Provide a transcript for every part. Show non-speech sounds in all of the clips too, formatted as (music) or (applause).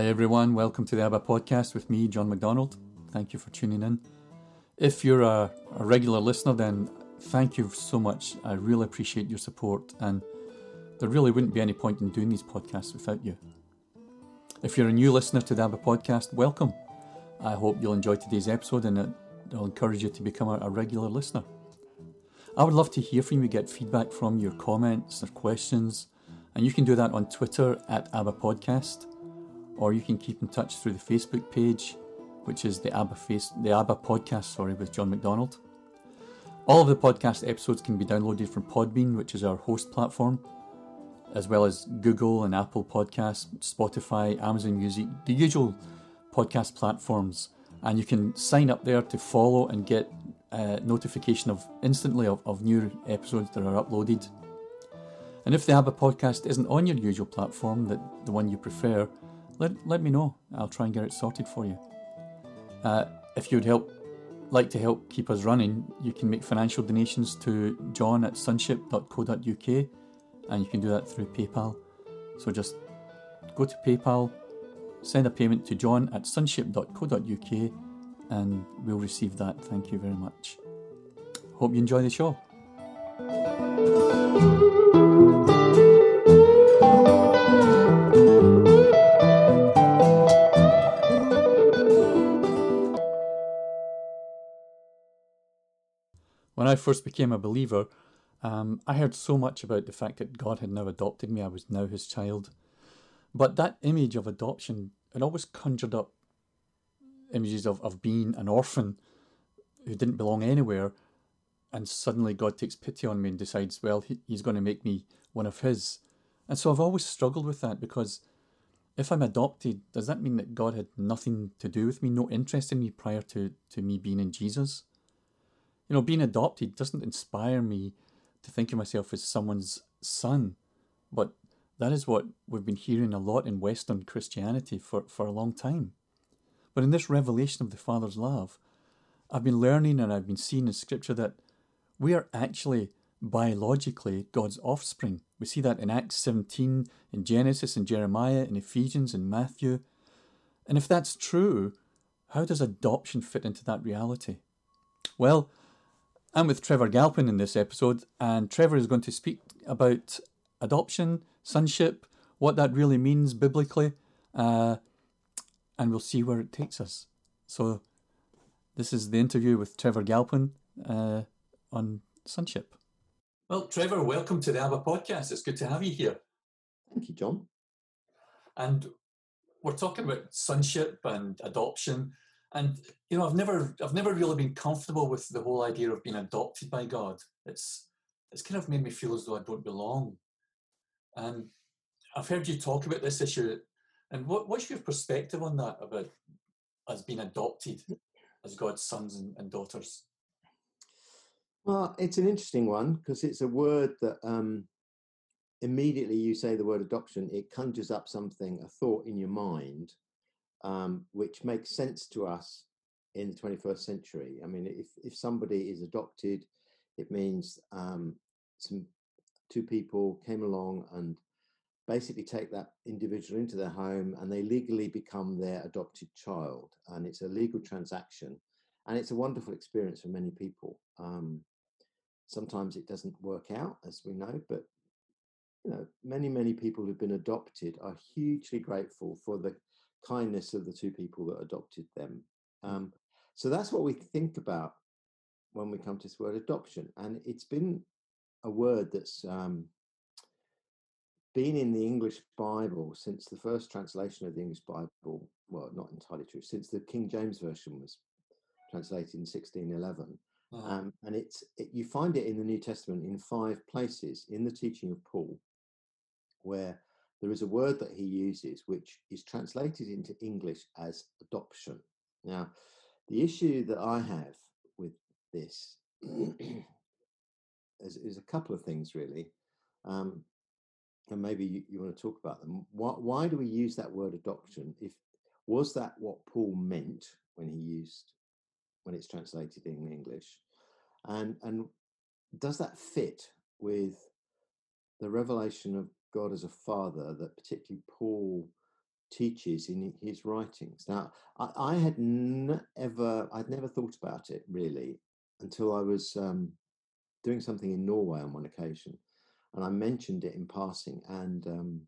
Hi, everyone. Welcome to the ABBA podcast with me, John McDonald. Thank you for tuning in. If you're a, a, regular listener, then thank you so much. I really appreciate your support, and there really wouldn't be any point in doing these podcasts without you. If you're a new listener to the ABBA podcast, welcome. I hope you'll enjoy today's episode and it'll encourage you to become a, a regular listener. I would love to hear from you, get feedback from your comments or questions, and you can do that on Twitter at ABBA Podcast, or you can keep in touch through the Facebook page, which is the ABBA, face, the ABBA Podcast sorry, with John McDonald. All of the podcast episodes can be downloaded from Podbean, which is our host platform, as well as Google and Apple Podcasts, Spotify, Amazon Music, the usual podcast platforms. And you can sign up there to follow and get a notification of instantly of, of new episodes that are uploaded. And if the ABBA podcast isn't on your usual platform, that the one you prefer, let, let me know. I'll try and get it sorted for you. Uh, if you'd help, like to help keep us running, you can make financial donations to john at sunship.co.uk and you can do that through PayPal. So just go to PayPal, send a payment to john at sunship.co.uk and we'll receive that. Thank you very much. Hope you enjoy the show. When I first became a believer, um, I heard so much about the fact that God had now adopted me, I was now his child. But that image of adoption, it always conjured up images of, of being an orphan who didn't belong anywhere. And suddenly God takes pity on me and decides, well, he, he's going to make me one of his. And so I've always struggled with that because if I'm adopted, does that mean that God had nothing to do with me, no interest in me prior to, to me being in Jesus? You know, being adopted doesn't inspire me to think of myself as someone's son. But that is what we've been hearing a lot in Western Christianity for, for a long time. But in this revelation of the Father's love, I've been learning and I've been seeing in Scripture that we are actually biologically God's offspring. We see that in Acts 17, in Genesis, in Jeremiah, in Ephesians, in Matthew. And if that's true, how does adoption fit into that reality? Well, I'm with Trevor Galpin in this episode, and Trevor is going to speak about adoption, sonship, what that really means biblically, uh, and we'll see where it takes us. So, this is the interview with Trevor Galpin uh, on sonship. Well, Trevor, welcome to the ABBA podcast. It's good to have you here. Thank you, John. And we're talking about sonship and adoption and you know i've never i've never really been comfortable with the whole idea of being adopted by god. It's it's kind of made me feel as though i don't belong. And i've heard you talk about this issue. And what, what's your perspective on that about us being adopted as god's sons and, and daughters? Well it's an interesting one because it's a word that um, immediately you say the word adoption it conjures up something a thought in your mind um, which makes sense to us in the 21st century. I mean, if, if somebody is adopted, it means um, some two people came along and basically take that individual into their home and they legally become their adopted child. And it's a legal transaction. And it's a wonderful experience for many people. Um, sometimes it doesn't work out, as we know, but you know, many, many people who've been adopted are hugely grateful for the kindness of the two people that adopted them. Mm. Um, so that's what we think about when we come to this word adoption. And it's been a word that's um, been in the English Bible since the first translation of the English Bible. Well, not entirely true, since the King James Version was translated in 1611. Uh-huh. Um, and it's it, you find it in the New Testament in five places in the teaching of Paul, where there is a word that he uses which is translated into English as adoption. Now, the issue that I have with this (clears throat) is, is a couple of things really. Um, and maybe you, you, want to talk about them. Why, why do we use that word adoption? If was that what Paul meant when he used when it's translated in English, and and does that fit with the revelation of God as a father that particularly Paul teaches in his writings. Now, I, I had never, I'd never thought about it really until I was um, doing something in Norway on one occasion, and I mentioned it in passing, and um,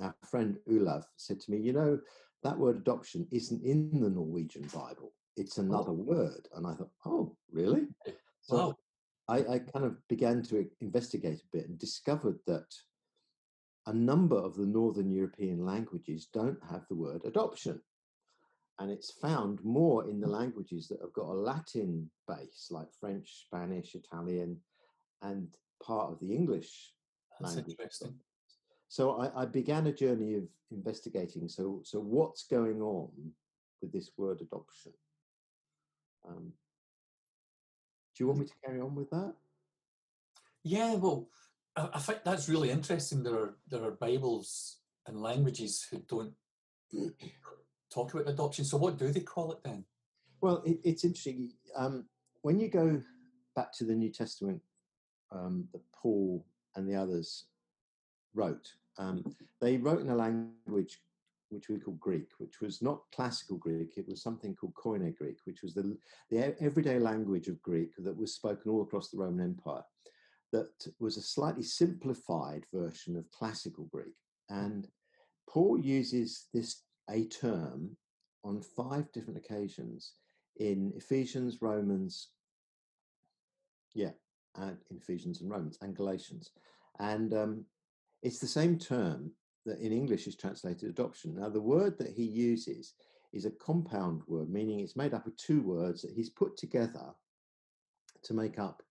our friend Olav said to me, "You know, that word adoption isn't in the Norwegian Bible; it's another oh. word." And I thought, "Oh, really?" So wow. I, I kind of began to investigate a bit and discovered that a number of the Northern European languages don't have the word adoption. And it's found more in the languages that have got a Latin base, like French, Spanish, Italian, and part of the English That's language. Interesting. So I, I, began a journey of investigating. So, so what's going on with this word adoption? Um, do you want me to carry on with that? Yeah, well, I, I think that's really interesting. There are there are Bibles and languages who don't talk about adoption. So what do they call it then? Well, it, it's interesting. Um, when you go back to the New Testament um, that Paul and the others wrote, um, they wrote in a language which we call Greek, which was not classical Greek. It was something called Koine Greek, which was the, the everyday language of Greek that was spoken all across the Roman Empire that was a slightly simplified version of classical Greek. And Paul uses this a term on five different occasions in Ephesians, Romans, yeah, and in Ephesians and Romans and Galatians. And um, it's the same term that in English is translated adoption. Now, the word that he uses is a compound word, meaning it's made up of two words that he's put together to make up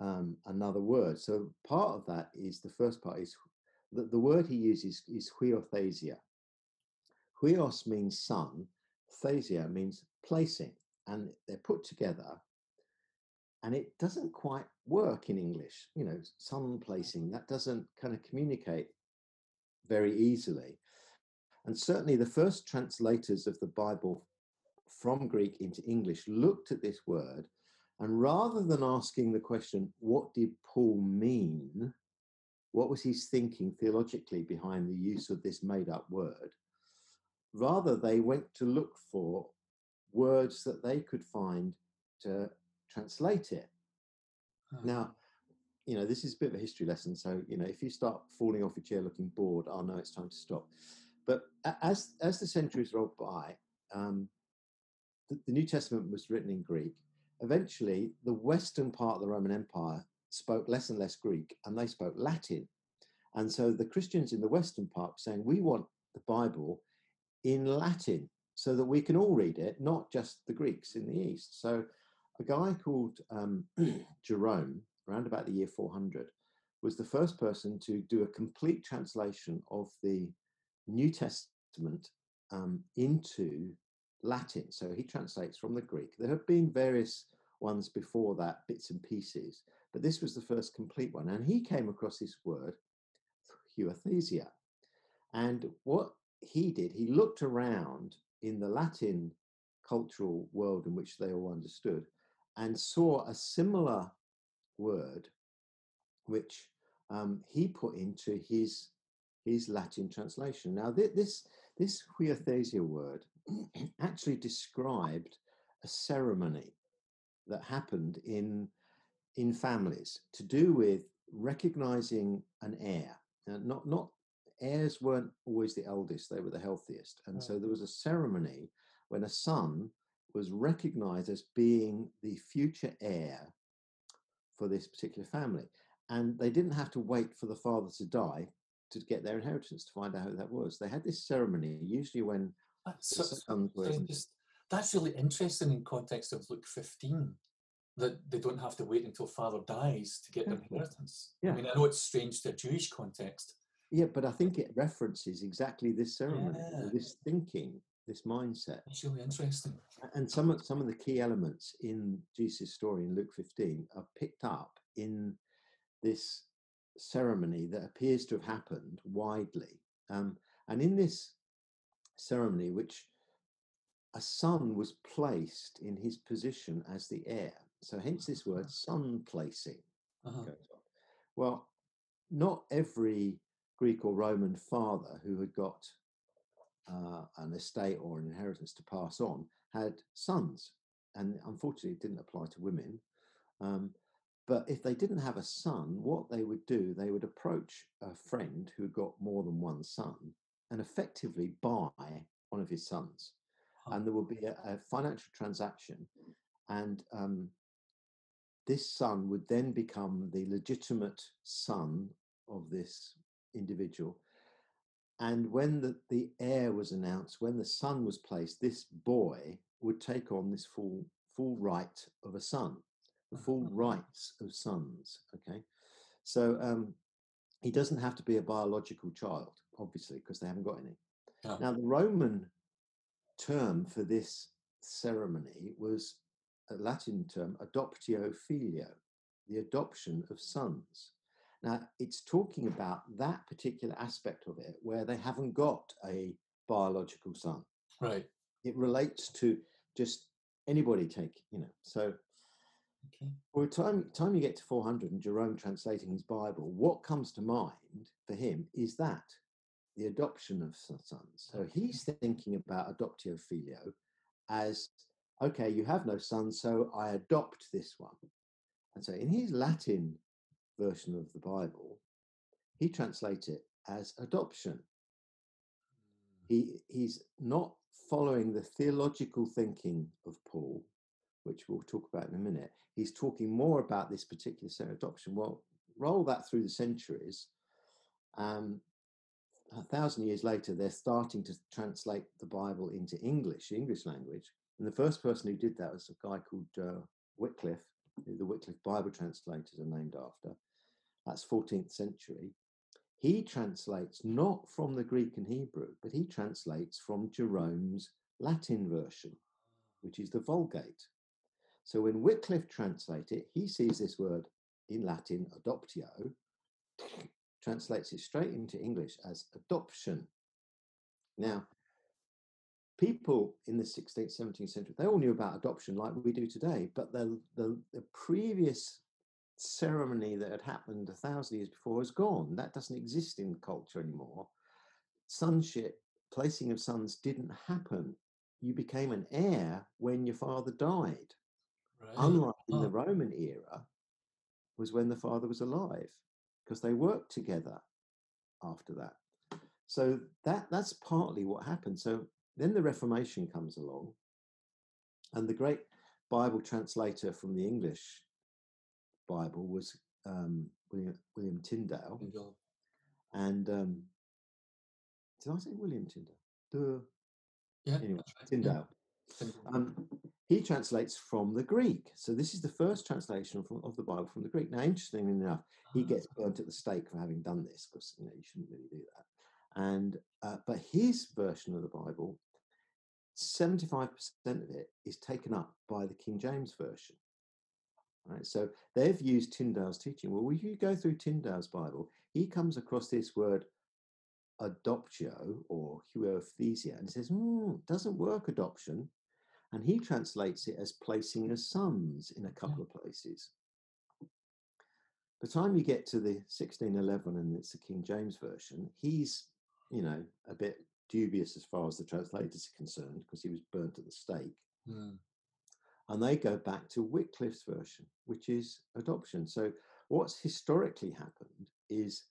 um, another word. So part of that is the first part is that the word he uses is huiothesia. Huios means son, thesia means placing, and they're put together. And it doesn't quite work in English, you know, son placing, that doesn't kind of communicate very easily. And certainly the first translators of the Bible from Greek into English looked at this word and rather than asking the question, what did Paul mean? What was his thinking theologically behind the use of this made up word? Rather, they went to look for words that they could find to translate it. Now, you know, this is a bit of a history lesson. So, you know, if you start falling off your chair looking bored, I'll know it's time to stop. But as as the centuries rolled by, um, the, the New Testament was written in Greek, eventually the western part of the Roman Empire spoke less and less Greek and they spoke Latin. And so the Christians in the western part were saying, we want the Bible in Latin so that we can all read it, not just the Greeks in the East. So a guy called um, (clears throat) Jerome, around about the year 400, was the first person to do a complete translation of the New Testament um, into Latin. So he translates from the Greek. There have been various ones before that, bits and pieces, but this was the first complete one. And he came across this word, huiothesia. And what he did, he looked around in the Latin cultural world in which they all understood and saw a similar word which um, he put into his his Latin translation. Now, this this huiothesia word (clears throat) actually described a ceremony that happened in in families to do with recognizing an heir. Now, not not heirs weren't always the eldest; they were the healthiest, and so there was a ceremony when a son was recognized as being the future heir for this particular family. And they didn't have to wait for the father to die to get their inheritance to find out who that was. They had this ceremony, usually when that's, so, so just, that's really interesting in context of Luke 15 that they don't have to wait until father dies to get their inheritance. Yeah. I mean, I know it's strange to a Jewish context. Yeah, but I think it references exactly this ceremony, yeah. this thinking, this mindset. It's really interesting. And some of some of the key elements in Jesus' story in Luke 15 are picked up in this ceremony that appears to have happened widely. Um, and in this ceremony, which a son was placed in his position as the heir. So, hence this word son placing. Uh-huh. Well, not every Greek or Roman father who had got uh, an estate or an inheritance to pass on had sons. And unfortunately, it didn't apply to women. Um, but if they didn't have a son, what they would do, they would approach a friend who got more than one son and effectively buy one of his sons. And there would be a, a financial transaction. And um, this son would then become the legitimate son of this individual. And when the, the heir was announced, when the son was placed, this boy would take on this full full right of a son, the full Mhm. rights of sons. Okay, so um, he doesn't have to be a biological child, obviously, because they haven't got any. Yeah. Now, the Roman term for this ceremony was a Latin term, adoptio filio, the adoption of sons. Now, it's talking about that particular aspect of it where they haven't got a biological son. Right. It relates to just anybody take, you know. So, Okay. by the time, time you get to 400 and Jerome translating his Bible, what comes to mind for him is that the adoption of sons. So he's thinking about adoptio filio as okay, you have no sons, so I adopt this one. And so in his Latin version of the Bible, he translates it as adoption. He, he's not following the theological thinking of Paul, which we'll talk about in a minute. He's talking more about this particular set of adoption. Well, roll that through the centuries. Um, a thousand years later, they're starting to translate the Bible into English, English language. And the first person who did that was a guy called uh, Wycliffe, who the Wycliffe Bible translators are named after. That's 14th century. He translates not from the Greek and Hebrew, but he translates from Jerome's Latin version, which is the Vulgate. So when Wycliffe translates it, he sees this word in Latin, adoptio, translates it straight into English as adoption. Now, people in the 16th, 17th century, they all knew about adoption like we do today, but the, the, the previous ceremony that had happened a thousand years before has gone. That doesn't exist in culture anymore. Sonship, placing of sons didn't happen. You became an heir when your father died. Right. Unlike in Oh. the Roman era, was when the father was alive, because they worked together after that. So that that's partly what happened. So then the Reformation comes along, and the great Bible translator from the English Bible was um, William, William Tyndale. And um, did I say William Tyndale? Duh. Yeah. Anyway, that's right, yeah. Tyndale. Tyndale. Um, he translates from the Greek. So this is the first translation from, of the Bible from the Greek. Now, interestingly enough, he Ah, gets burnt at the stake for having done this because you know you shouldn't really do that. And uh, but his version of the Bible, seventy-five percent of it is taken up by the King James version. Right, so they've used Tyndale's teaching. Well, if you go through Tyndale's Bible, he comes across this word adoptio or huiothesia and says, "Hmm, doesn't work adoption. And he translates it as placing as sons in a couple of places. By the time you get to the 1611 and it's the King James Version, he's, you know, a bit dubious as far as the translators are concerned because he was burnt at the stake. mm, And they go back to Wycliffe's version, which is adoption. So what's historically happened is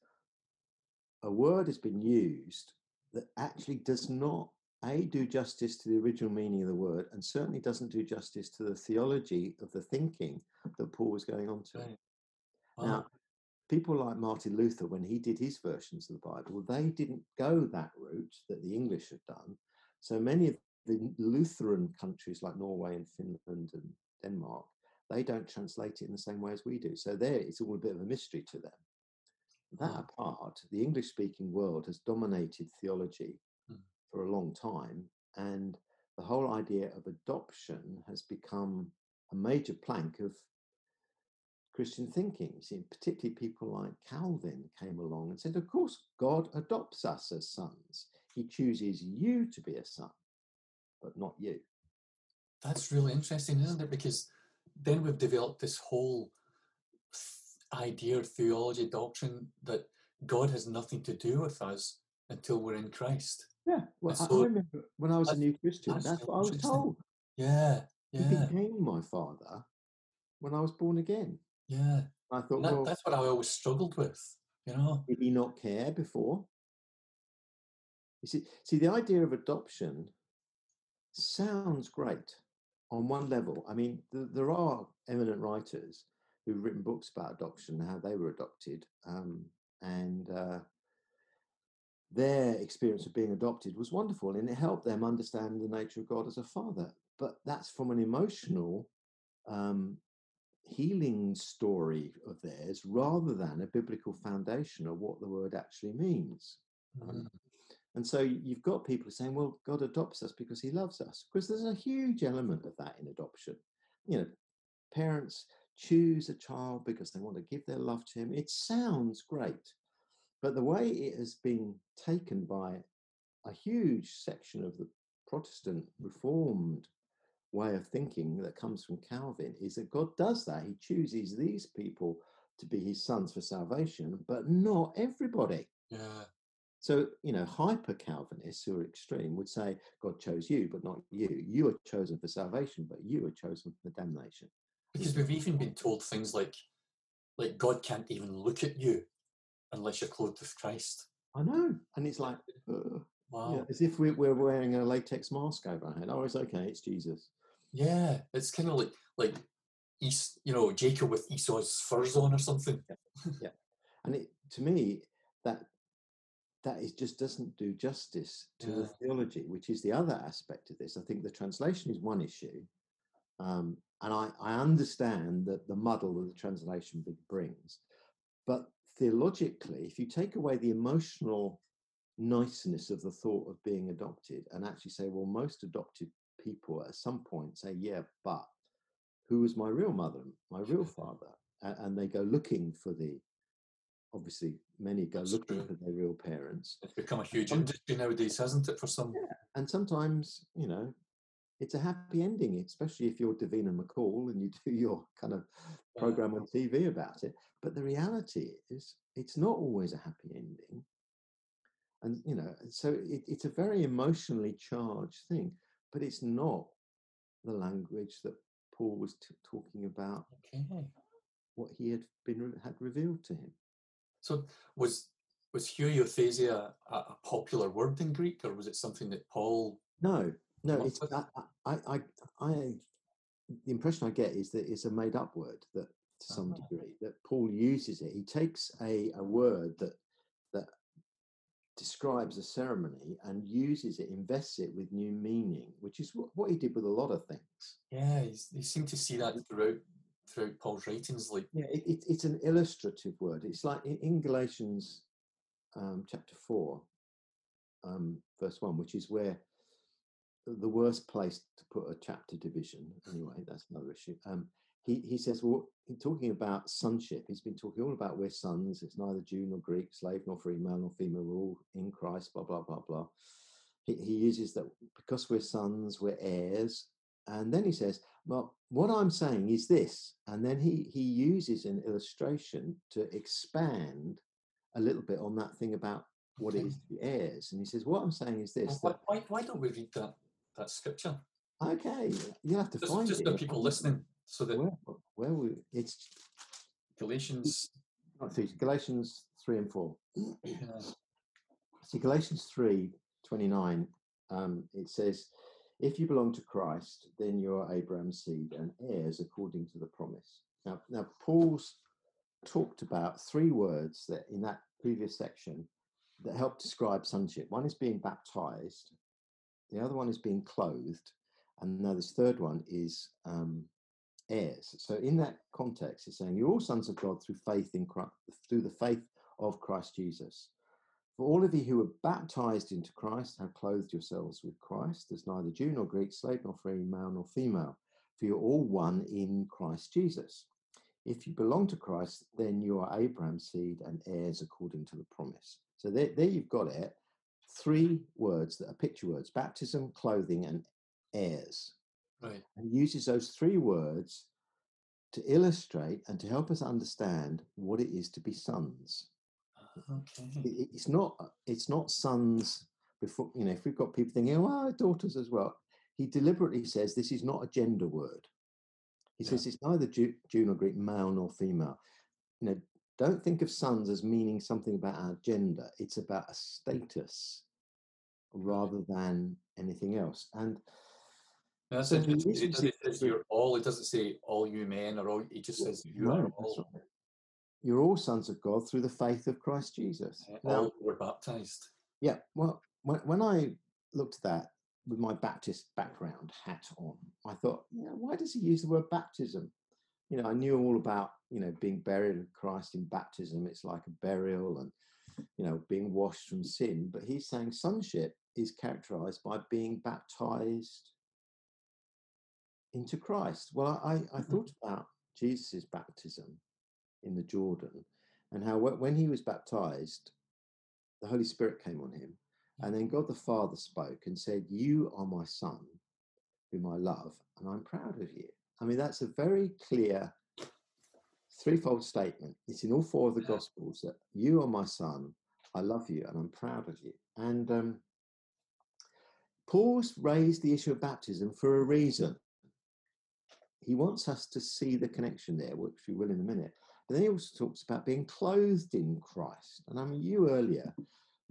a word has been used that actually does not a do justice to the original meaning of the word and certainly doesn't do justice to the theology of the thinking that paul was going on to. Right. now uh-huh. people like martin luther when he did his versions of the bible they didn't go that route that the english had done. So many of the lutheran countries like norway and finland and denmark they don't translate it in the same way as we do. So there it's all a bit of a mystery to them that Ah. apart the english speaking world has dominated theology Mm. for a long time and the whole idea of adoption has become a major plank of Christian thinking. You see, particularly people like Calvin came along and said, Of course, God adopts us as sons. He chooses you to be a son, but not you. That's really interesting, isn't it? Because then we've developed this whole idea, theology, doctrine that God has nothing to do with us until we're in Christ. Yeah, well, I, so I remember when I was a new Christian, that's that's what I was told. Yeah, He became my father when I was born again. yeah. I thought, that, well, that's what I always struggled with. You know. did he not care before? You see, see, the idea of adoption sounds great on one level. I mean, th- there are eminent writers who've written books about adoption, how they were adopted, um, and uh, their experience of being adopted was wonderful, and it helped them understand the nature of God as a father. But that's from an emotional um, healing story of theirs rather than a biblical foundation of what the word actually means. Um, Mm. and so you've got people saying, well, God adopts us because he loves us. Because there's a huge element of that in adoption. You know, parents choose a child because they want to give their love to him. It sounds great. But the way it has been taken by a huge section of the Protestant Reformed way of thinking that comes from Calvin is that God does that. He chooses these people to be his sons for salvation, but not everybody. Yeah, So, you know, hyper Calvinists who are extreme would say God chose you, but not you. You are chosen for salvation, but you are chosen for damnation. Because we've even been told things like, like God can't even look at you unless you're clothed with Christ. I know. And it's like, uh, Wow. yeah, as if we, we're wearing a latex mask over our head. Oh, it's okay. It's Jesus. Yeah, it's kind of like like Es- you know, Jacob with Esau's furs on or something. Yeah. And it, to me, that that is just doesn't do justice to the theology, which is the other aspect of this. I think the translation is one issue, um, and I, I understand that the muddle that the translation brings, but theologically, if you take away the emotional niceness of the thought of being adopted and actually say, well, most adopted people at some point say, yeah, but who was my real mother, my real father? And they go looking for the, obviously, many go That's looking true. for their real parents. It's become a huge industry nowadays, hasn't it? For some. And sometimes, you know, it's a happy ending, especially if you're Davina McCall and you do your kind of program on TV about it. But the reality is, it's not always a happy ending. And, you know, so it, it's a very emotionally charged thing, but it's not the language that Paul was t- talking about, Okay. what he had been had revealed to him. So was was Huiothesia a, a popular word in Greek, or was it something that Paul? No, no, it's I, I, I, I, the impression I get is that it's a made up word that to some Ah. degree that Paul uses it. He takes a, a word that that describes a ceremony and uses it, invests it with new meaning, which is what, what he did with a lot of things. Yeah, he's, he seemed to see that throughout throughout Paul's writings. Like, Yeah, it, it, it's an illustrative word. It's like in, in Galatians um, chapter 4, um, verse 1, which is where the worst place to put a chapter division, anyway, that's another issue. Um, he, he says, well, in talking about sonship, he's been talking all about we're sons, it's neither Jew nor Greek, slave nor free, male nor female, we're all in Christ, blah, blah, blah, blah. He, he uses that because we're sons, we're heirs. And then he says, well, what I'm saying is this. And then he, he uses an illustration to expand a little bit on that thing about what it (laughs) is to be heirs. And he says, what I'm saying is this, why, that, why, why don't we read that that scripture? okay, you have to Just, find just it. the in- people listening, so that Where, where we, it's Galatians. not three, Galatians 3 and 4. Yeah, (clears throat) See, Galatians 3 29, um, it says, If you belong to Christ, then you are Abraham's seed and heirs according to the promise. Now, now Paul's talked about three words that in that previous section that help describe sonship. One is being baptized, the other one is being clothed, and now this third one is um, heirs. So in that context, it's saying you're all sons of God through faith in Christ, through the faith of Christ Jesus. For all of you who were baptized into Christ have clothed yourselves with Christ. There's neither Jew nor Greek, slave nor free, male nor female, for you're all one in Christ Jesus. If you belong to Christ, then you are Abraham's seed and heirs according to the promise. So there, there you've got it. Three words that are picture words baptism, clothing, and heirs. right. And uses those three words to illustrate and to help us understand what it is to be sons Okay. it- it's not uh, it's not sons before, you know, if we've got people thinking, oh, daughters as well, he deliberately says this is not a gender word. He yeah. says it's neither Jew, Jew nor Greek, male nor female. You know, don't think of sons as meaning something about our gender. It's about a status rather than anything else. And that's so interesting. It doesn't say you're all. It doesn't say all you men or all. It just says you are all. Right. You're all sons of God through the faith of Christ Jesus. Uh, now, all were baptized. Yeah. Well, when, when I looked at that with my Baptist background hat on, I thought, yeah, why does he use the word baptism? You know, I knew all about you know being buried with Christ in baptism. It's like a burial and you know being washed from sin. But he's saying sonship is characterized by being baptized into Christ. Well, I, I mm-hmm. thought about Jesus' baptism in the Jordan and how when he was baptized, the Holy Spirit came on him. And then God the Father spoke and said, You are my son, whom I love, and I'm proud of you. I mean, that's a very clear threefold statement. It's in all four of the Gospels that you are my son, I love you, and I'm proud of you. And um, Paul's raised the issue of baptism for a reason he wants us to see the connection there, which we will in a minute. But then he also talks about being clothed in Christ. And I mean, you earlier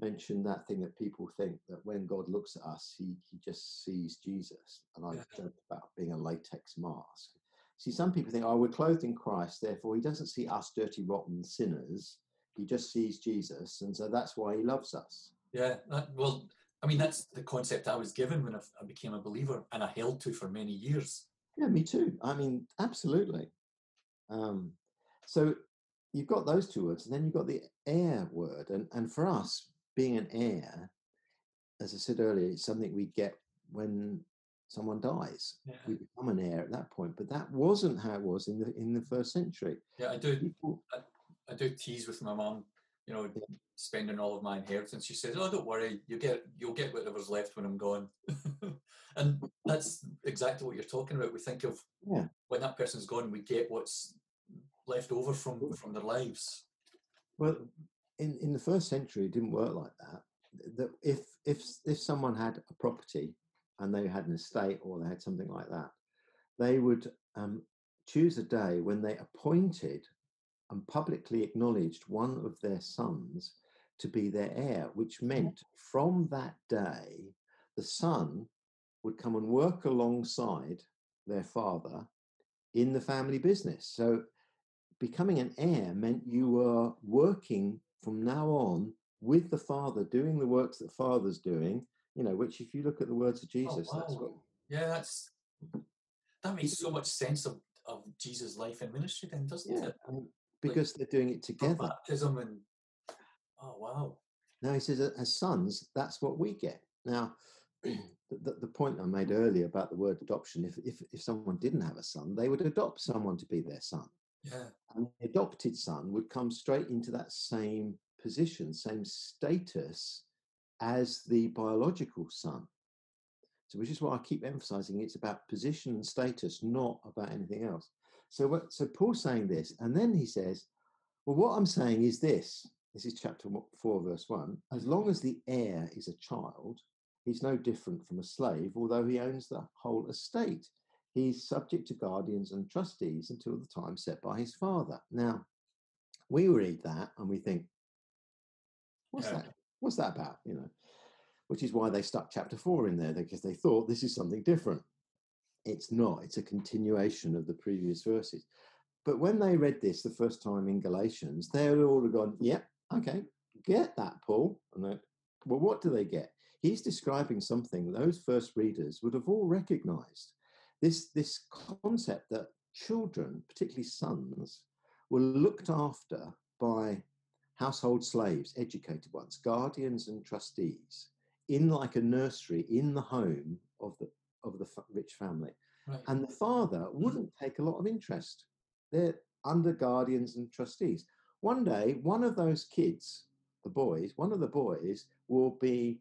mentioned that thing that people think that when God looks at us, he, he just sees Jesus. And I've yeah. joked about being a latex mask. See, some people think, oh, we're clothed in Christ, therefore he doesn't see us dirty, rotten sinners. He just sees Jesus. And so that's why he loves us. Yeah. That, well, I mean, that's the concept I was given when I became a believer and I held to for many years. Yeah, me too. I mean, absolutely. Um, so you've got those two words, and then you've got the heir word. And, and for us, being an heir, as I said earlier, it's something we get when someone dies. Yeah. We become an heir at that point. But that wasn't how it was in the in the first century. Yeah, I do. People, I, I do tease with my mom you know, yeah. spending all of my inheritance. She says, "Oh, don't worry, you get you'll get whatever's left when I'm gone." (laughs) and that's exactly what you're talking about. We think of yeah. when that person's gone, we get what's left over from from their lives. Well, in in the first century, it didn't work like that. That if if if someone had a property and they had an estate or they had something like that, they would um, choose a day when they appointed and publicly acknowledged one of their sons to be their heir, which meant from that day, the son would come and work alongside their father in the family business. So becoming an heir meant you were working from now on with the father, doing the works that father's doing, you know, which if you look at the words of oh, Jesus, oh, wow. that's what. Yeah, that's that makes so much sense of, of Jesus' life and ministry then, doesn't yeah, it? because like, they're doing it together. Baptism and oh wow. Now he says, as sons, that's what we get. Now, (clears throat) the, the, point I made earlier about the word adoption, if, if, if someone didn't have a son, they would adopt someone to be their son. Yeah. And the adopted son would come straight into that same position, same status as the biological son. So, which is why I keep emphasizing it's about position and status, not about anything else. So, what, so Paul's saying this, and then he says, "Well, what I'm saying is this. This is chapter four, verse one. As long as the heir is a child, he's no different from a slave, although he owns the whole estate. He's subject to guardians and trustees until the time set by his father. Now, we read that and we think, what's yeah. that? What's that about? You know, which is why they stuck chapter four in there because they thought this is something different. It's not. It's a continuation of the previous verses. But when they read this the first time in Galatians, they had all have gone, "Yep, yeah, okay, get that, Paul." And they, well, what do they get? He's describing something those first readers would have all recognized. This this concept that children, particularly sons, were looked after by household slaves, educated ones, guardians and trustees, in like a nursery in the home of the of the rich family. Right. And the father mm. wouldn't take a lot of interest. They're under guardians and trustees. One day, one of those kids, the boys, one of the boys will be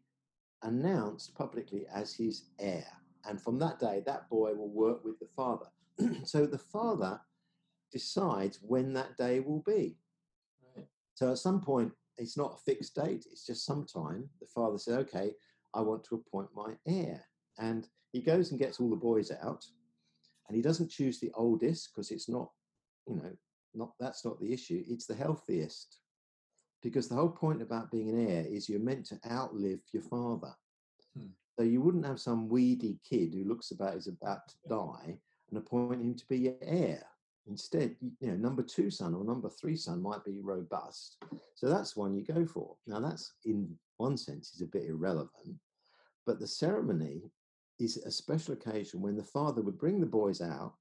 announced publicly as his heir. And from that day, that boy will work with the father. (clears throat) so the father decides when that day will be. Right. So at some point, it's not a fixed date, it's just sometime. The father says, okay, I want to appoint my heir. And he goes and gets all the boys out, and he doesn't choose the oldest because it's not, you know, not that's not the issue. It's the healthiest. Because the whole point about being an heir is you're meant to outlive your father. So you wouldn't have some weedy kid who looks about is about to die and appoint him to be your heir. Instead, you know, number two son or number three son might be robust. So that's one you go for. Now that's in one sense is a bit irrelevant, but the ceremony is a special occasion when the father would bring the boys out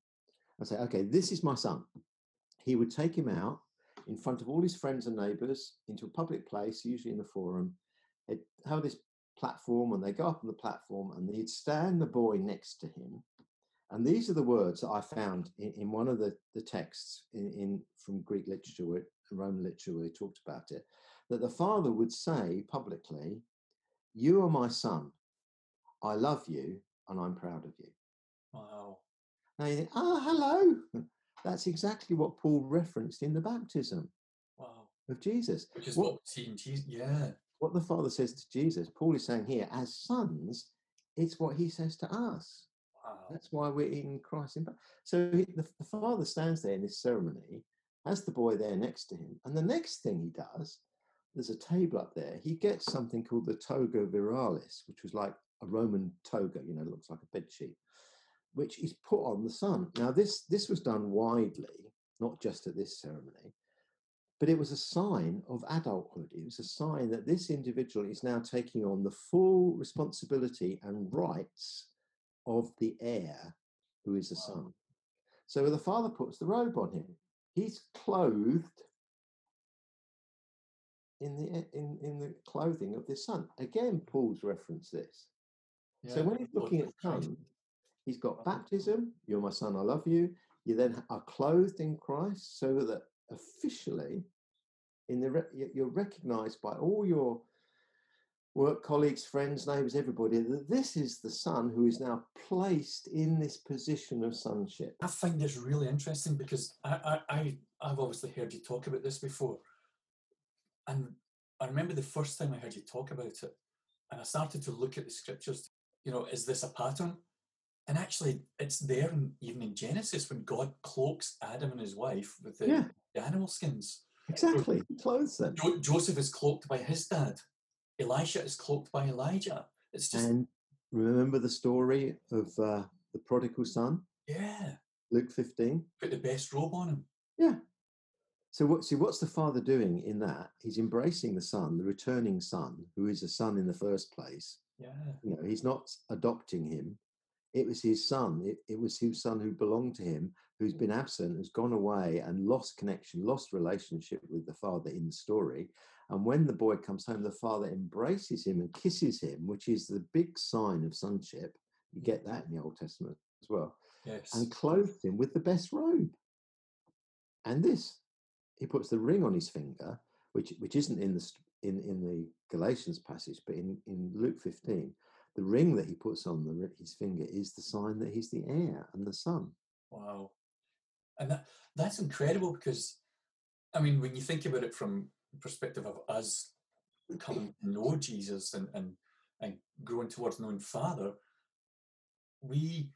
and say, okay, this is my son. He would take him out in front of all his friends and neighbors into a public place, usually in the forum. Have this platform and they go up on the platform and he'd stand the boy next to him. And these are the words that I found in, in one of the, the texts in, in from Greek literature Roman literature where he talked about it, that the father would say publicly, You are my son. I love you and I'm proud of you. Wow. Now you think, ah, hello. (laughs) That's exactly what Paul referenced in the baptism Wow. of Jesus. Which is What- what, Jesus. Yeah. What the Father says to Jesus, Paul is saying here, as sons, it's what he says to us. Wow. That's why we're in Christ. So he- the, the Father stands there in this ceremony, has the boy there next to him, and the next thing he does, there's a table up there. He gets something called the toga virilis, which was like a Roman toga, you know, looks like a bed sheet, which is put on the son. Now, this this was done widely, not just at this ceremony, but it was a sign of adulthood. It was a sign that this individual is now taking on the full responsibility and rights of the heir, who is the Wow. son. So the father puts the robe on him. He's clothed in the in, in the clothing of this son. Again, Paul's referenced this. So when he's looking at son, he's got baptism. You're my son. I love you. You then are clothed in Christ, so that officially, in the re- you- you're recognised by all your work colleagues, friends, neighbours, everybody that this is the son who is now placed in this position of sonship. I find this really interesting because I, I, I, I've obviously heard you talk about this before. And I remember the first time I heard you talk about it, and I started to look at the scriptures. You know, is this a pattern? And actually, it's there in, even in Genesis when God cloaks Adam and his wife with the, Yeah. The animal skins. Exactly, he clothes them. Jo- Joseph is cloaked by his dad. Elisha is cloaked by Elijah. It's just, And remember the story of uh, the prodigal son, yeah, Luke 15? put the best robe on him. Yeah. So what? See, what's the father doing in that? He's embracing the son, the returning son, who is a son in the first place. Yeah. You know, he's not adopting him. It was his son. It, it was his son who belonged to him, who's mm. been absent, who's gone away and lost connection, lost relationship with the father in the story. And when the boy comes home, the father embraces him and kisses him, which is the big sign of sonship. You mm. get that in the Old Testament as well Yes. and clothed him with the best robe. And this, he puts the ring on his finger, which which isn't in the in in the Galatians passage, but in in Luke mm. fifteen, the ring that he puts on the, his finger is the sign that he's the heir and the son. Wow. And that, that's incredible because, I mean, when you think about it from the perspective of us coming to know Jesus and, and, and growing towards knowing Father, we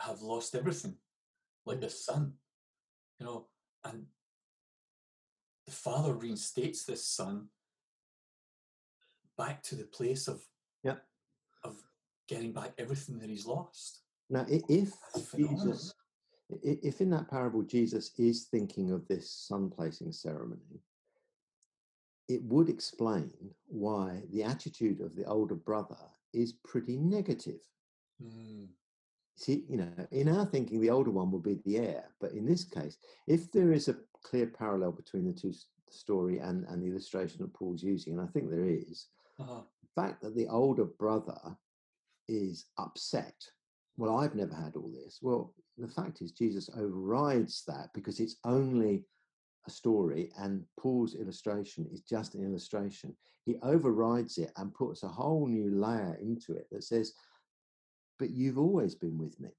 have lost everything, like the Son, you know, and the Father reinstates this Son back to the place of, Yep. Getting back everything that he's lost. Now, if Jesus, if in that parable Jesus is thinking of this son placing ceremony, it would explain why the attitude of the older brother is pretty negative. Mm, See, you know, in our thinking, the older one will be the heir. But in this case, if there is a clear parallel between the two story and, and the illustration that Paul's using, and I think there is, uh-huh. the fact that the older brother is upset. Well, I've never had all this. Well, the fact is, Jesus overrides that because it's only a story, and Paul's illustration is just an illustration. He overrides it and puts a whole new layer into it that says, But you've always been with me.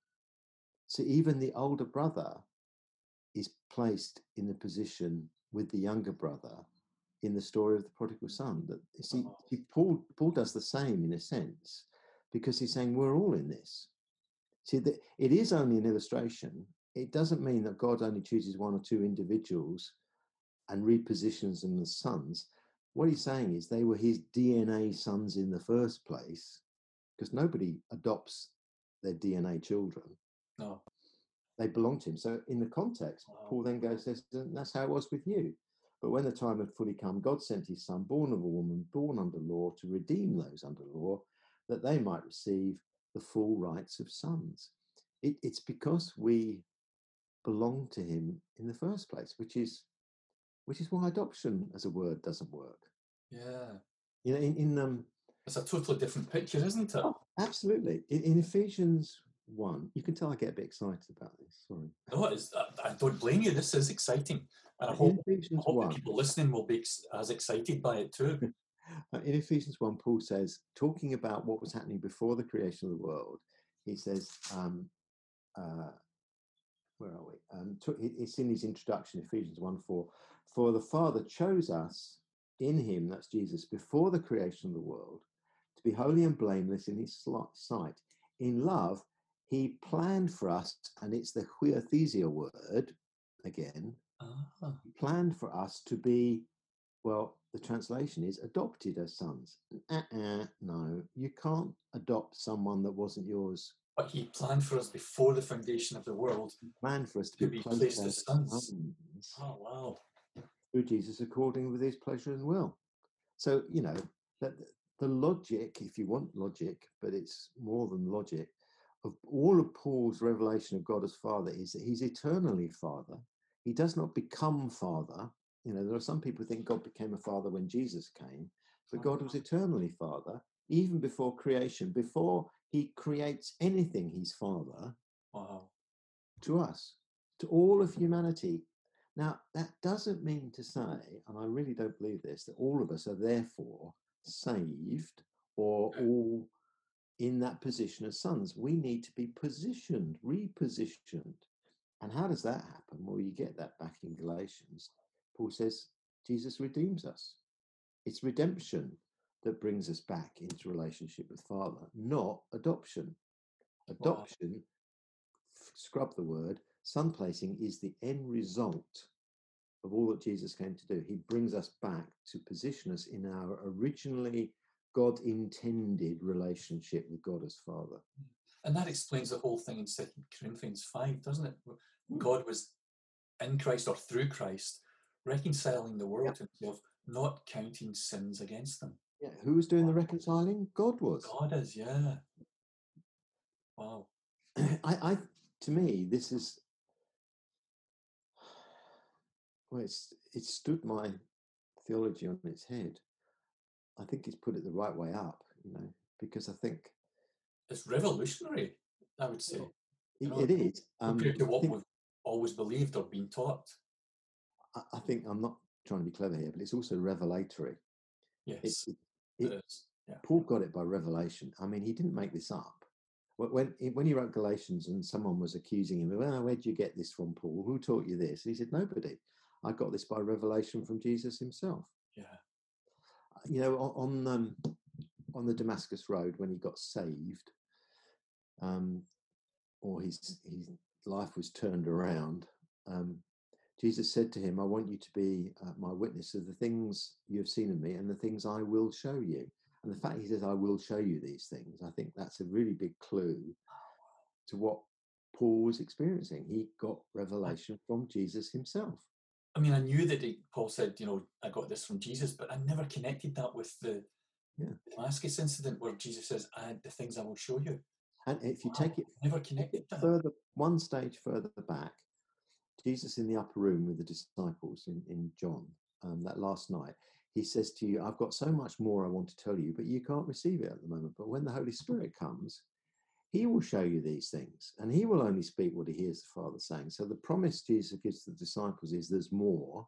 So even the older brother is placed in the position with the younger brother in the story of the prodigal son. That see, Oh. see, Paul Paul does the same in a sense because he's saying we're all in this. See, that it is only an illustration. It doesn't mean that God only chooses one or two individuals and repositions them as sons. What he's saying is they were his DNA sons in the first place, because nobody adopts their DNA children No. they belong to him. So in the context. Paul then goes, says, "And that's how it was with you. But when the time had fully come, God sent his son, born of a woman, born under law, to redeem those under law, that they might receive the full rights of sons. It, it's because we belong to him in the first place, which is which is why adoption as a word doesn't work. Yeah. You know, in, in um It's a totally different picture, isn't it? oh, absolutely. In, in Ephesians one, you can tell I get a bit excited about this. Sorry. No, it's, I, I don't blame you. This is exciting. And I In hope, I hope the 1, people listening will be ex- as excited by it too. Uh, In Ephesians 1, Paul says, talking about what was happening before the creation of the world, he says, um, uh, where are we? Um, to, it's in his introduction, Ephesians 1 4. For the Father chose us in him, that's Jesus, before the creation of the world, to be holy and blameless in his sight. In love, he planned for us, and it's the huiothesia word again, he planned for us to be, well, the translation is adopted as sons. Uh-uh, no, you can't adopt someone that wasn't yours. but he planned for us before the foundation of the world. He planned for us to, To be be placed as sons. sons Oh, wow. through Jesus according with his pleasure and will. So, you know, that the logic, if you want logic, but it's more than logic, of all of Paul's revelation of God as Father is that he's eternally Father. He does not become Father. You know, there are some people who think God became a Father when Jesus came, but oh, God was eternally Father, even before creation. Before he creates anything, he's Father Wow. to us, to all of mm-hmm. humanity. Now, that doesn't mean to say, and I really don't believe this, that all of us are therefore saved or all in that position as sons. We need to be positioned, repositioned. And how does that happen? Well, you get that back in Galatians. Paul says Jesus redeems us. It's redemption that brings us back into relationship with Father, not adoption. Adoption, f- scrub the word, son placing is the end result of all that Jesus came to do. He brings us back to position us in our originally God intended relationship with God as Father. And that explains the whole thing in Second Corinthians 5, doesn't it? Mm. God was in Christ or through Christ, reconciling the world to himself, not counting sins against them. Yeah, who was doing the reconciling? God was. God is, yeah. Wow. (clears throat) I, I, to me, this is well, it's it stood my theology on its head. I think it's put it the right way up, you know, because I think It's revolutionary, I would say, it, know, it is. Um, compared to what think- we've always believed or been taught. I, I think I'm not trying to be clever here, but it's also revelatory. Yes, it, it. Yeah. Paul got it by revelation. I mean, he didn't make this up. When when he- when he wrote Galatians and someone was accusing him, well, where'd you get this from, Paul? Who taught you this? And he said, nobody. I got this by revelation from Jesus himself. Yeah. You know, on on, um, on the Damascus Road when he got saved, um, or his his life was turned around. Um, Jesus said to him, "I want you to be uh, my witness of the things you have seen of me and the things I will show you." And the fact he says, "I will show you these things," I think that's a really big clue to what Paul was experiencing. He got revelation from Jesus himself. I mean, I knew that he, Paul said, you know, I got this from Jesus, but I never connected that with the Yeah. Damascus incident where Jesus says, I, the things I will show you. And if you Wow, take it never connected that. further, one stage further back, Jesus in the upper room with the disciples in, in John, um, that last night, he says to you, I've got so much more I want to tell you, but you can't receive it at the moment. But when the Holy Spirit comes, he will show you these things and he will only speak what he hears the Father saying. So the promise Jesus gives to the disciples is there's more,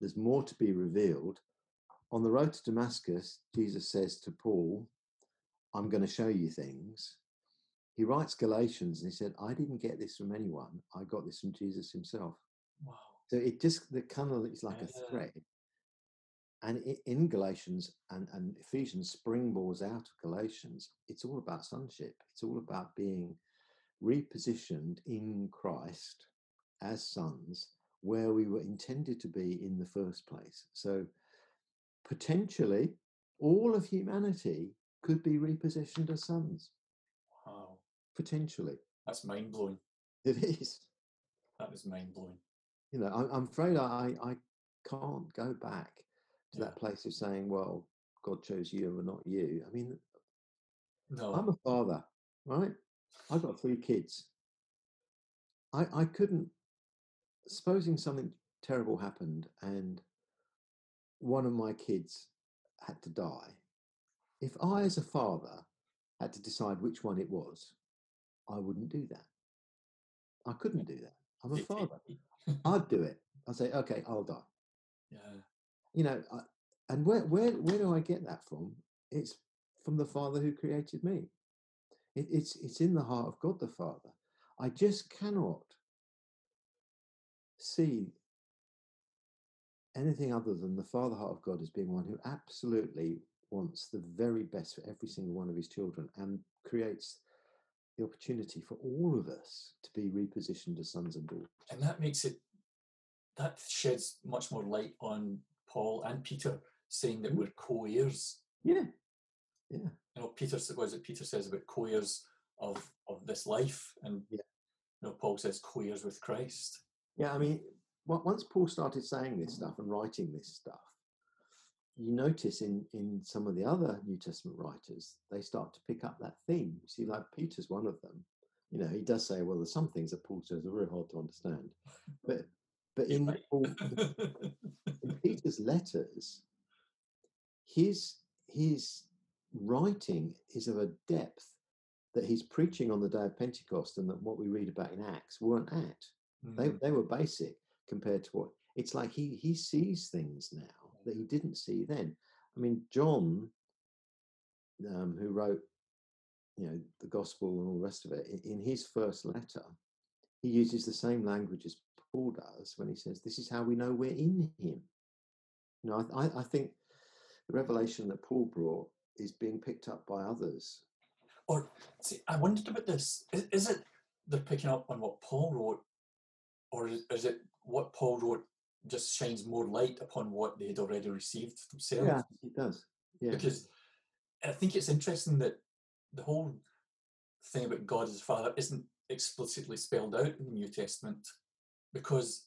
there's more to be revealed. On the road to Damascus, Jesus says to Paul, I'm going to show you things. He writes Galatians and he said, I didn't get this from anyone. I got this from Jesus himself. Wow. So it just, the kind of, it's like a thread. and in Galatians and, and Ephesians springboards out of Galatians, it's all about sonship. It's all about being repositioned in Christ as sons where we were intended to be in the first place. So potentially all of humanity could be repositioned as sons. Potentially. That's mind blowing. It is. That is mind blowing. You know, I'm, I'm afraid I, I can't go back to Yeah. that place of saying, well, God chose you and not you. I mean, No. I'm a father, right? I've got three kids. I, I couldn't, supposing something terrible happened and one of my kids had to die, if I, as a father, had to decide which one it was, I wouldn't do that. I couldn't do that. I'm a father. (laughs) I'd do it. I'd say, okay, I'll die. yeah. You know, I, and where, where, where do I get that from? It's from the Father who created me. It, it's, it's in the heart of God the Father. I just cannot see anything other than the Father heart of God as being one who absolutely wants the very best for every single one of his children and creates the opportunity for all of us to be repositioned as sons and daughters. And that makes it, that sheds much more light on Paul and Peter saying that Mhm. we're co heirs. Yeah. Yeah. You know, Peter, what is it Peter says about co heirs of, of this life? And, Yeah. you know, Paul says co heirs with Christ. Yeah, I mean, once Paul started saying this stuff and writing this stuff, you notice in in some of the other New Testament writers, they start to pick up that theme. You see, like Peter's one of them. You know, he does say, "Well, there's some things that Paul says are very hard to understand," but but in. Paul, in (laughs) Peter's letters, his his writing is of a depth that he's preaching on the day of Pentecost, and that what we read about in Acts weren't at they Mm, they were basic compared to what it's like he he sees things now that he didn't see then i mean john um, who wrote you know the gospel and all the rest of it in, his first letter he uses the same language as paul does when he says this is how we know we're in him you know i, I, I think the revelation that paul brought is being picked up by others Or see, I wondered about this. Is, is it they're picking up on what Paul wrote, or is, is it what Paul wrote just shines more light upon what they had already received themselves? yeah he does yeah Because I think it's interesting that the whole thing about God as Father isn't explicitly spelled out in the New Testament, because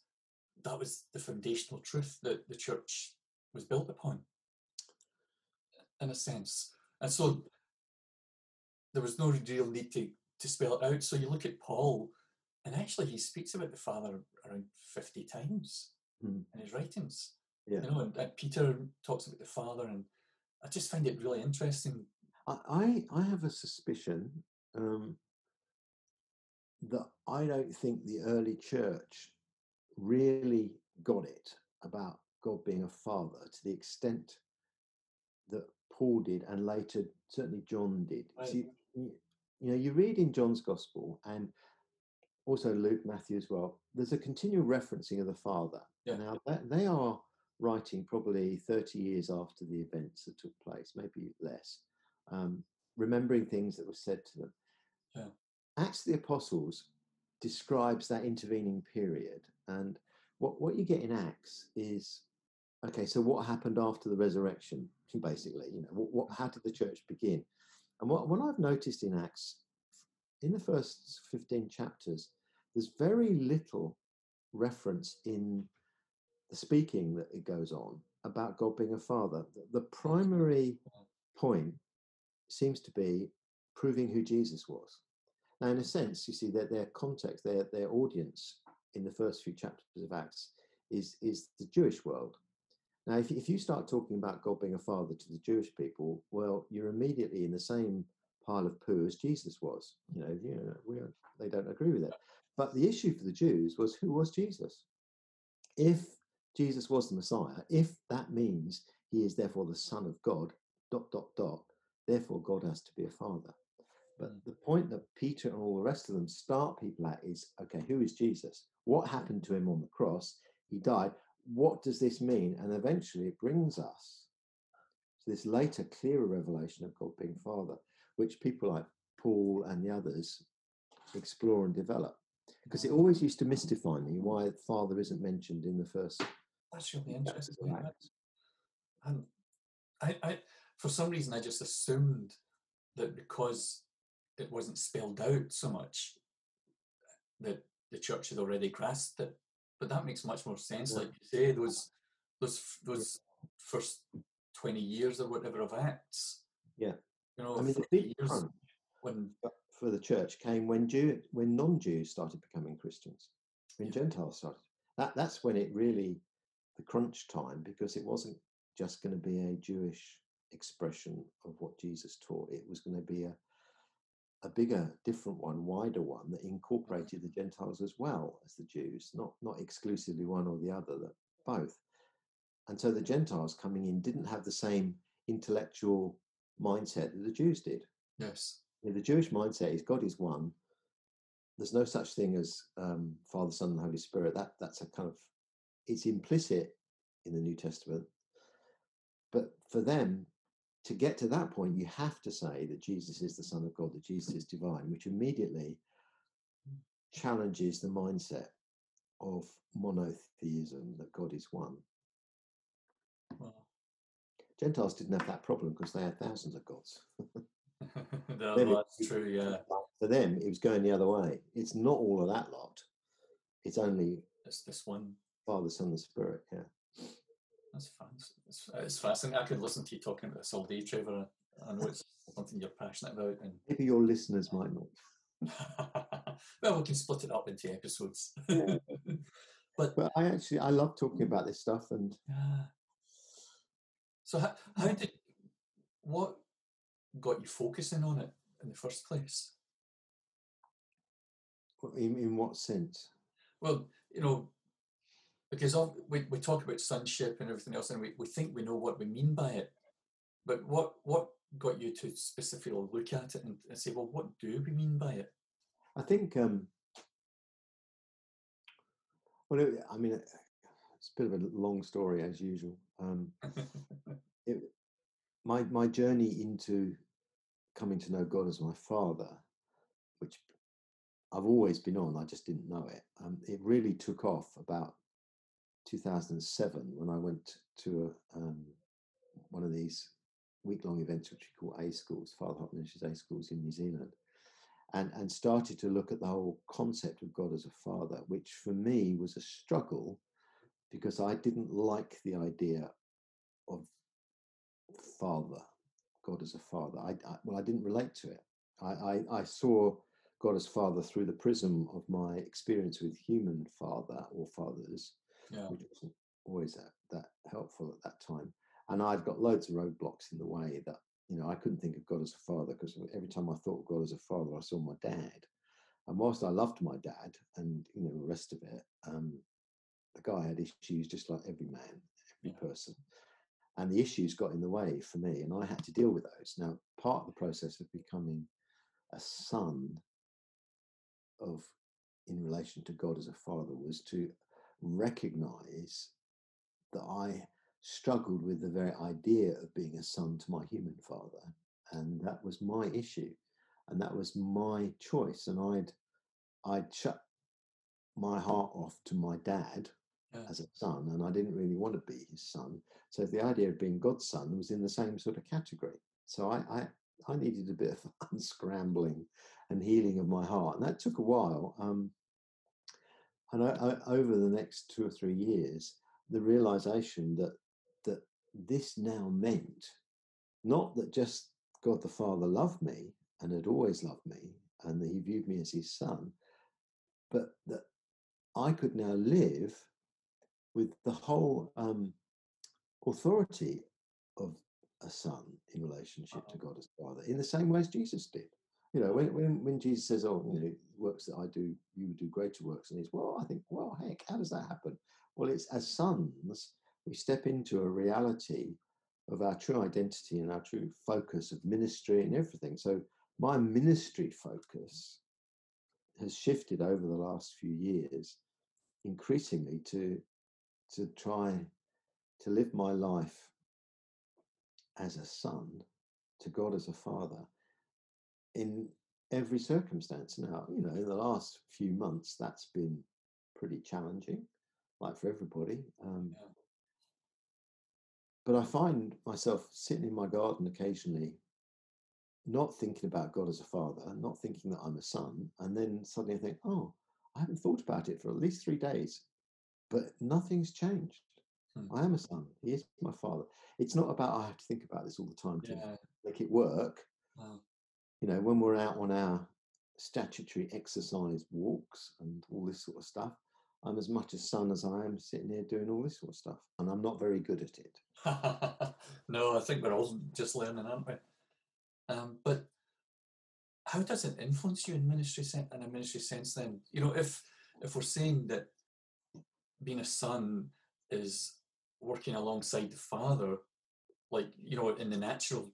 that was the foundational truth that the church was built upon, in a sense. And so there was no real need to, to spell it out. So you look at Paul, and actually he speaks about the Father around 50 times Hmm. in his writings. Yeah. You know, and, and Peter talks about the Father, and I just find it really interesting. I, I I have a suspicion um, that I don't think the early church really got it about God being a father to the extent that Paul did, and later certainly John did. Right. See, you know, you read in John's Gospel and also Luke, Matthew as well. There's a continual referencing of the Father. Yeah. Now that, they are writing probably 30 years after the events that took place, maybe less, um, remembering things that were said to them. Yeah. Acts of the Apostles describes that intervening period, and what what you get in Acts is okay. So what happened after the resurrection? (laughs) Basically, you know, what, what how did the church begin? And what what I've noticed in Acts, in the first 15 chapters, there's very little reference in the speaking that it goes on about God being a father. The, primary point seems to be proving who Jesus was. Now, in a sense, you see that their context, their their audience in the first few chapters of Acts is is the Jewish world. Now, if if you start talking about God being a father to the Jewish people, well, you're immediately in the same pile of poo as Jesus was. You know, you know, we they don't agree with it. But the issue for the Jews was who was Jesus? If Jesus was the Messiah, if that means he is therefore the Son of God, dot dot dot, therefore God has to be a father. But Mm. the point that Peter and all the rest of them start people at is okay, who is Jesus? What happened to him on the cross? He died. what does this mean? And eventually it brings us to this later, clearer revelation of God being Father, which people like Paul and the others explore and develop. Because it always used to mystify me why Father isn't mentioned in the first. That's really interesting. And I, I, for some reason, I just assumed that because it wasn't spelled out so much, that the church had already grasped it. But that makes much more sense. Yeah. Like you say, those those those first twenty years or whatever of Acts. Yeah. You know, I mean, the big years when for the church came when Jew when non-Jews started becoming Christians, when yeah. Gentiles started. That that's when it really the crunch time because it wasn't just going to be a Jewish expression of what Jesus taught. It was going to be a a bigger, different one, wider one that mm-hmm. incorporated the Gentiles as well as the Jews, not not exclusively one or the other, that both. And so the Gentiles coming in didn't have the same intellectual mindset that the Jews did. Yes. The Jewish mindset is God is one. There's no such thing as um, Father, Son, and Holy Spirit. That that's a kind of it's implicit in the New Testament. But for them, to get to that point, you have to say that Jesus is the Son of God, that Jesus is divine, which immediately challenges the mindset of monotheism, that God is one. Gentiles didn't have that problem because they had thousands of gods. (laughs) (laughs) no, that's true, yeah. (laughs) For them, it was going the other way. It's not all of that lot. It's only it's this one. Father, Son, and Spirit, yeah. That's fun. It's, fascinating. I could listen to you talking about this all day, Trevor. I know it's (laughs) something you're passionate about. And maybe your listeners might not. well, we can split it up into episodes. but, but I actually I love talking about this stuff. And so, how, how did what got you focusing on it in the first place? In, in what sense? Well, you know, because we, we talk about sonship and everything else, and we, we think we know what we mean by it. But what what got you to specifically look at it and, and say, well, what do we mean by it? I think, um, well, it, I mean, it's a bit of a long story as usual. Um, (laughs) it, my my journey into coming to know God as my Father, which I've always been on, I just didn't know it. Um, it really took off about 2007 when I went to a, um, one of these week long events, which we call A schools, Fatherheart Ministries A schools in New Zealand, and, and started to look at the whole concept of God as a father, which for me was a struggle because I didn't like the idea of father, God as a father. I, I well, I didn't relate to it. I, I, I saw God as father through the prism of my experience with human father or fathers yeah. which wasn't always that, that helpful at that time. And I'd got loads of roadblocks in the way that, you know, I couldn't think of God as a father because every time I thought of God as a father, I saw my dad. And whilst I loved my dad and, you know, the rest of it, um, the guy had issues just like every man, every yeah. person. And the issues got in the way for me, and I had to deal with those. Now, part of the process of becoming a son of in relation to God as a father was to recognize that I struggled with the very idea of being a son to my human father. And that was my issue. And that was my choice. And I'd I'd shut my heart off to my dad yeah. as a son, and I didn't really want to be his son. So the idea of being God's son was in the same sort of category. So I, I, I needed a bit of (laughs) unscrambling and healing of my heart, and that took a while. Um, and I, I, over the next two or three years, the realization that that this now meant not that just God the Father loved me and had always loved me, and that He viewed me as His Son, but that I could now live with the whole um, authority of a son in relationship to God as Father, in the same way as Jesus did. You know, when, when, when Jesus says, Oh, you know, works that I do, you do greater works. And he's, Well, I think, well, heck, how does that happen? Well, it's as sons, we step into a reality of our true identity and our true focus of ministry and everything. So my ministry focus has shifted over the last few years increasingly to to try to live my life as a son to God as a father in every circumstance. Now, you know, in the last few months, that's been pretty challenging, like for everybody. Um, yeah. But I find myself sitting in my garden occasionally, not thinking about God as a father, not thinking that I'm a son, and then suddenly I think, oh, I haven't thought about it for at least three days, but nothing's changed. Hmm. I am a son. He is my father. It's not about I have to think about this all the time to yeah. make it work. Wow. You know, when we're out on our statutory exercise walks and all this sort of stuff, I'm as much a son as I am sitting here doing all this sort of stuff, and I'm not very good at it. (laughs) no, I think we're all just learning, aren't we? Um, but how does it influence you in ministry in a ministry sense? Then you know, if if we're saying that being a son is working alongside the father, like you know, in the natural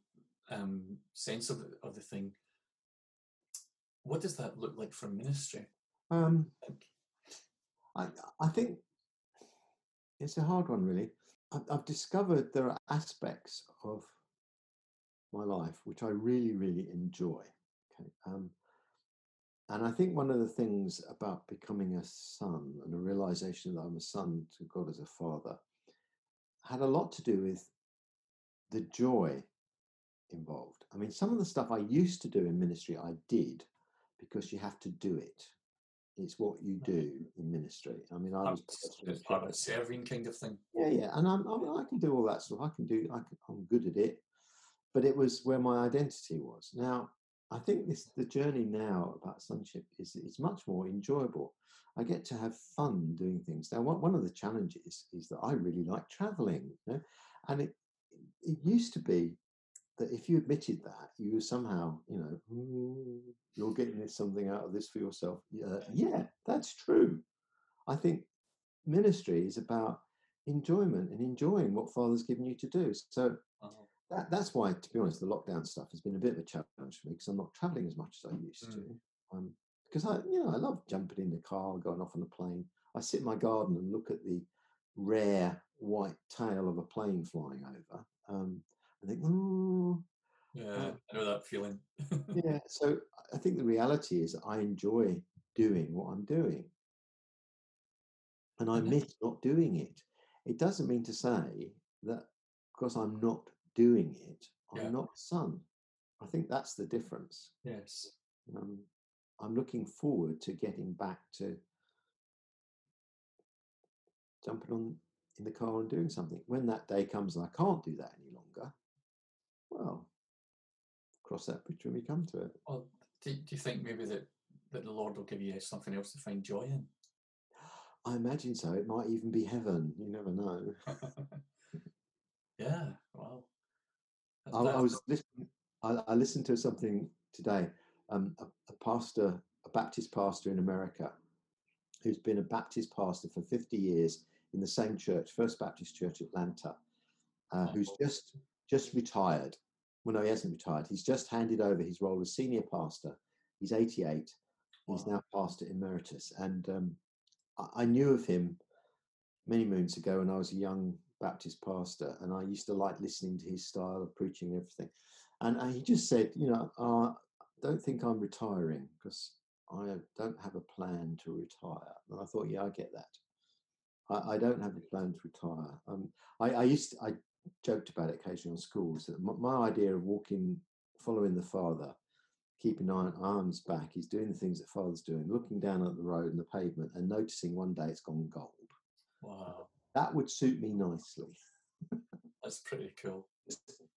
um, sense of the, of the thing, what does that look like for ministry? Um, I I think it's a hard one, really. I've, I've discovered there are aspects of my life which I really, really enjoy. Okay. Um, and I think one of the things about becoming a son and a realization that I'm a son to God as a father had a lot to do with the joy involved. I mean, some of the stuff I used to do in ministry, I did because you have to do it. It's what you do in ministry. I mean, I was it's part of a serving kind of thing. Yeah, yeah, and I'm, I, mean, I can do all that stuff. I can do. I can, I'm good at it, but it was where my identity was. Now, I think this the journey now about sonship is is much more enjoyable. I get to have fun doing things. Now, one, one of the challenges is that I really like traveling, you know? and it it used to be that if you admitted that, you were somehow, you know, you're getting something out of this for yourself. Uh, yeah, that's true. I think ministry is about enjoyment and enjoying what Father's given you to do. So uh-huh. That, that's why, to be honest, the lockdown stuff has been a bit of a challenge for me because I'm not traveling as much as I used mm. to. Um, because I, you know, I love jumping in the car, going off on a plane. I sit in my garden and look at the rare white tail of a plane flying over. Um, I think, oh, yeah, uh, I know that feeling. (laughs) yeah, so I think the reality is I enjoy doing what I'm doing, and I miss not doing it. It doesn't mean to say that because I'm not doing it, I'm yeah. not son. I think that's the difference. Yes. Um, I'm looking forward to getting back to jumping on in the car and doing something. When that day comes and I can't do that any longer, well, cross that bridge when we come to it. Well, do, do you think maybe that, that the Lord will give you something else to find joy in? I imagine so. It might even be heaven. You never know. (laughs) yeah, well. I, I, was listening. I, I, listened to something today. Um, a, a pastor, a Baptist pastor in America, who's been a Baptist pastor for 50 years in the same church, First Baptist Church Atlanta, uh, who's just just retired. Well, no, he hasn't retired. He's just handed over his role as senior pastor. He's 88. He's now pastor emeritus. And um, I, I knew of him many moons ago when I was a young Baptist pastor, and I used to like listening to his style of preaching and everything. And he just said, you know, uh, don't think I'm retiring because I don't have a plan to retire. And I thought, yeah, I get that. I, I don't have a plan to retire. Um, I, I, used to, I joked about it occasionally on schools that my, my, idea of walking, following the father, keeping arms back, is doing the things that father's doing, looking down at the road and the pavement, and noticing one day it's gone gold. Wow, that would suit me nicely. That's pretty cool.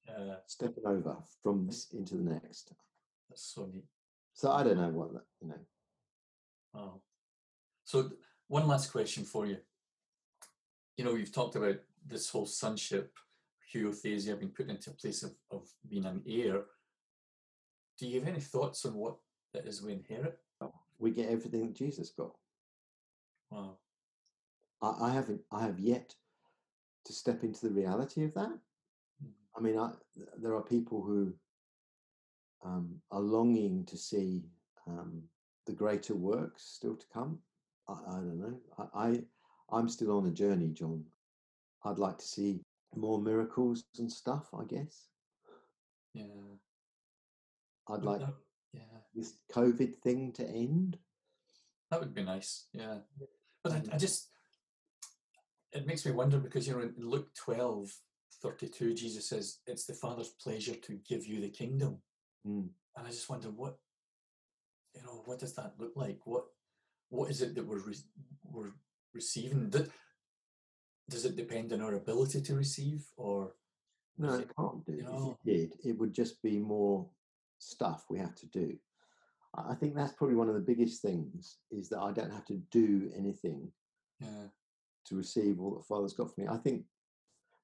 Yeah, uh, stepping over from this into the next. That's so neat. So I don't know what that, you know. Wow. So one last question for you. You know, you've talked about this whole sonship, huiothesia being put into a place of, of being an heir. Do you have any thoughts on what it is we inherit? We get everything that Jesus got. Wow. I, I haven't I have yet to step into the reality of that. Mm. I mean, I, there are people who um, are longing to see um, the greater works still to come. I, I don't know. I, I'm still on a journey, John. I'd like to see more miracles and stuff, I guess. Yeah. I'd like that- yeah. this COVID thing to end. That would be nice, yeah. But I, I just, it makes me wonder because, you know, in Luke 12, 32, Jesus says, It's the Father's pleasure to give you the kingdom. Mm. And I just wonder what, you know, what does that look like? What, what is it that we're, re- we're receiving? Does, does it depend on our ability to receive or? No, is it can't do. If know. it did, it would just be more stuff we have to do. I I think that's probably one of the biggest things is that I don't have to do anything Yeah, to receive all that Father's got for me. I think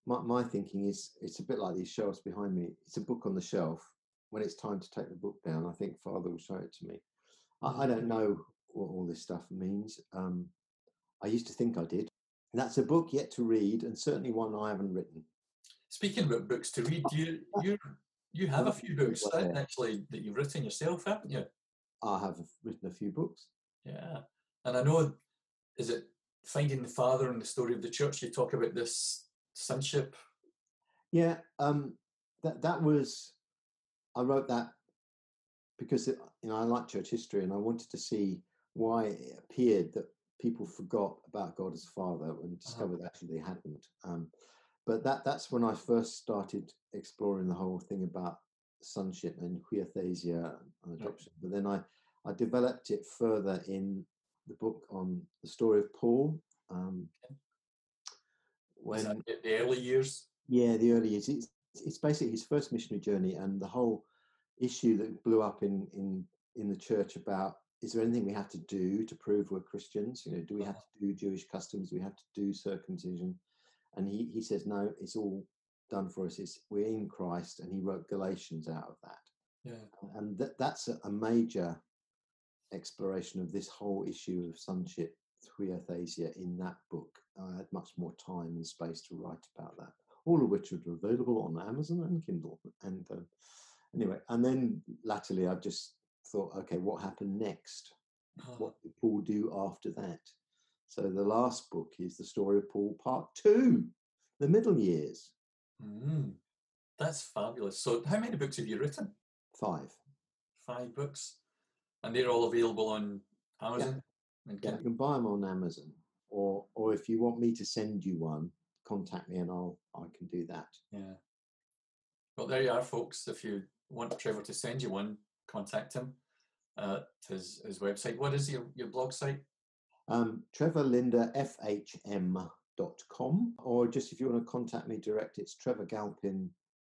my, my thinking is it's a bit like these shelves behind me. It's a book on the shelf. When it's time to take the book down, I think Father will show it to me. I, I don't know what all this stuff means. Um, I used to think I did. That's a book yet to read, and certainly one I haven't written. Speaking about books to read, you you you have a (laughs) few books Well, that yeah. actually that you've written yourself, haven't you? I have written a few books. Yeah, and I know is it finding the father and the story of the church? You talk about this sonship. Yeah, um, that that was. I wrote that because it, you know I like church history, and I wanted to see why it appeared that people forgot about God as Father and discovered actually they hadn't. Um, but that that's when I first started exploring the whole thing about sonship and huiothesia and adoption. But then I I developed it further in the book on the story of Paul. Um, when the- the early years? yeah, the early years. It's, it's basically his first missionary journey and the whole issue that blew up in, in, in the church about is there anything we have to do to prove we're Christians? You know, do we have to do Jewish customs? Do we have to do circumcision? And he, he says, no, it's all done for us. It's, we're in Christ. And he wrote Galatians out of that. Yeah, And that, that's a major exploration of this whole issue of sonship, huiothesia, in that book. I had much more time and space to write about that, all of which are available on Amazon and Kindle. And uh, anyway, and then latterly I've just thought, okay, what happened next? Oh, What did Paul do after that? So the last book is the story of Paul, part two, the middle years, mm, that's fabulous. So, how many books have you written? five. Five books, and they're all available on Amazon. And Yeah, you can buy them on Amazon, or or if you want me to send you one, contact me and I'll I can do that. yeah. Well, there you are, folks. If you want Trevor to send you one, contact him at his, his website. What is your, your blog site? Um, trevorlindafhm.com, or just if you want to contact me direct, it's Trevor Galpin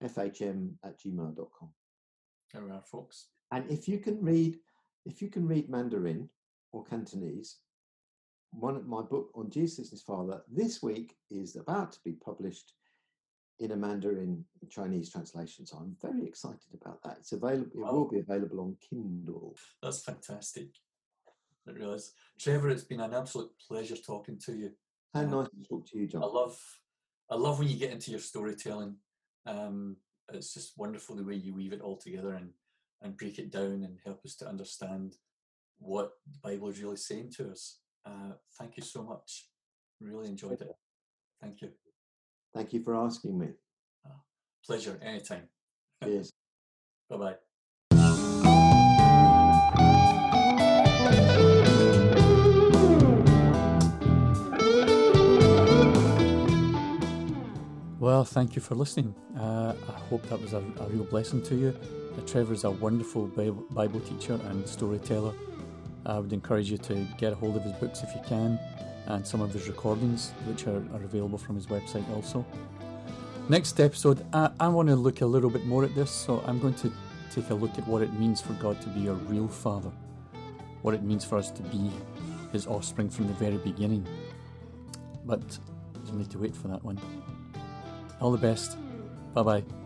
fhm at gmail.com. There we are, folks. And if you can read, if you can read Mandarin or Cantonese, one of my book on Jesus and His Father this week is about to be published in a Mandarin Chinese translation. So I'm very excited about that. It's available. It will be available on Kindle. That's fantastic. It really is. Trevor, it's been an absolute pleasure talking to you. How Yeah. nice to talk to you, John. I love, I love when you get into your storytelling. Um, it's just wonderful the way you weave it all together and and break it down and help us to understand what the Bible is really saying to us. Uh, thank you so much. Really enjoyed it. Thank you. Thank you for asking me. Pleasure anytime. (laughs) Cheers. Bye bye. Well, thank you for listening. Uh, I hope that was a, a real blessing to you. Trevor is a wonderful Bible, teacher and storyteller. I would encourage you to get a hold of his books if you can, and some of his recordings, which are, are available from his website also. Next episode, I, I want to look a little bit more at this, so I'm going to take a look at what it means for God to be a real father, what it means for us to be his offspring from the very beginning. But you need to wait for that one. All the best. Bye bye.